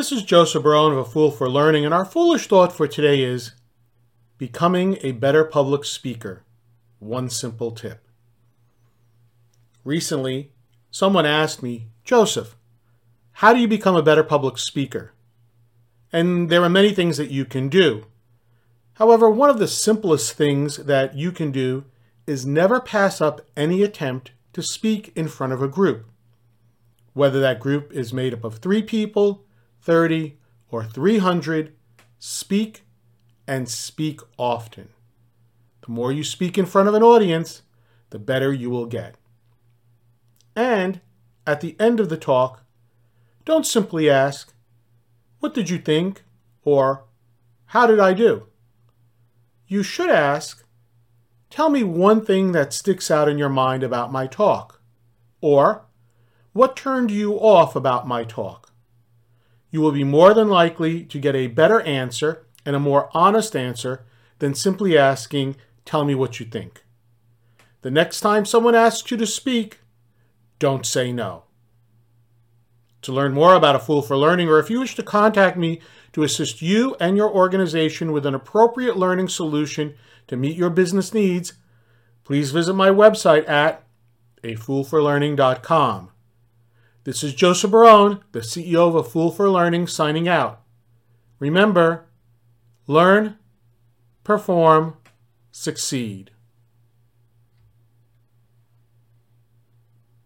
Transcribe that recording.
This is Joseph Barone of A Fool for Learning, and our foolish thought for today is becoming a better public speaker. One simple tip. Recently, someone asked me, Joseph, how do you become a better public speaker? And there are many things that you can do. However, one of the simplest things that you can do is never pass up any attempt to speak in front of a group. Whether that group is made up of three people, 30, or 300, speak and speak often. The more you speak in front of an audience, the better you will get. And at the end of the talk, don't simply ask, What did you think? or How did I do? You should ask, Tell me one thing that sticks out in your mind about my talk. Or, What turned you off about my talk? You will be more than likely to get a better answer and a more honest answer than simply asking, Tell me what you think. The next time someone asks you to speak, don't say no. To learn more about A Fool for Learning, or if you wish to contact me to assist you and your organization with an appropriate learning solution to meet your business needs, please visit my website at afoolforlearning.com. This is Joseph Barone, the CEO of A Fool for Learning, signing out. Remember, learn, perform, succeed.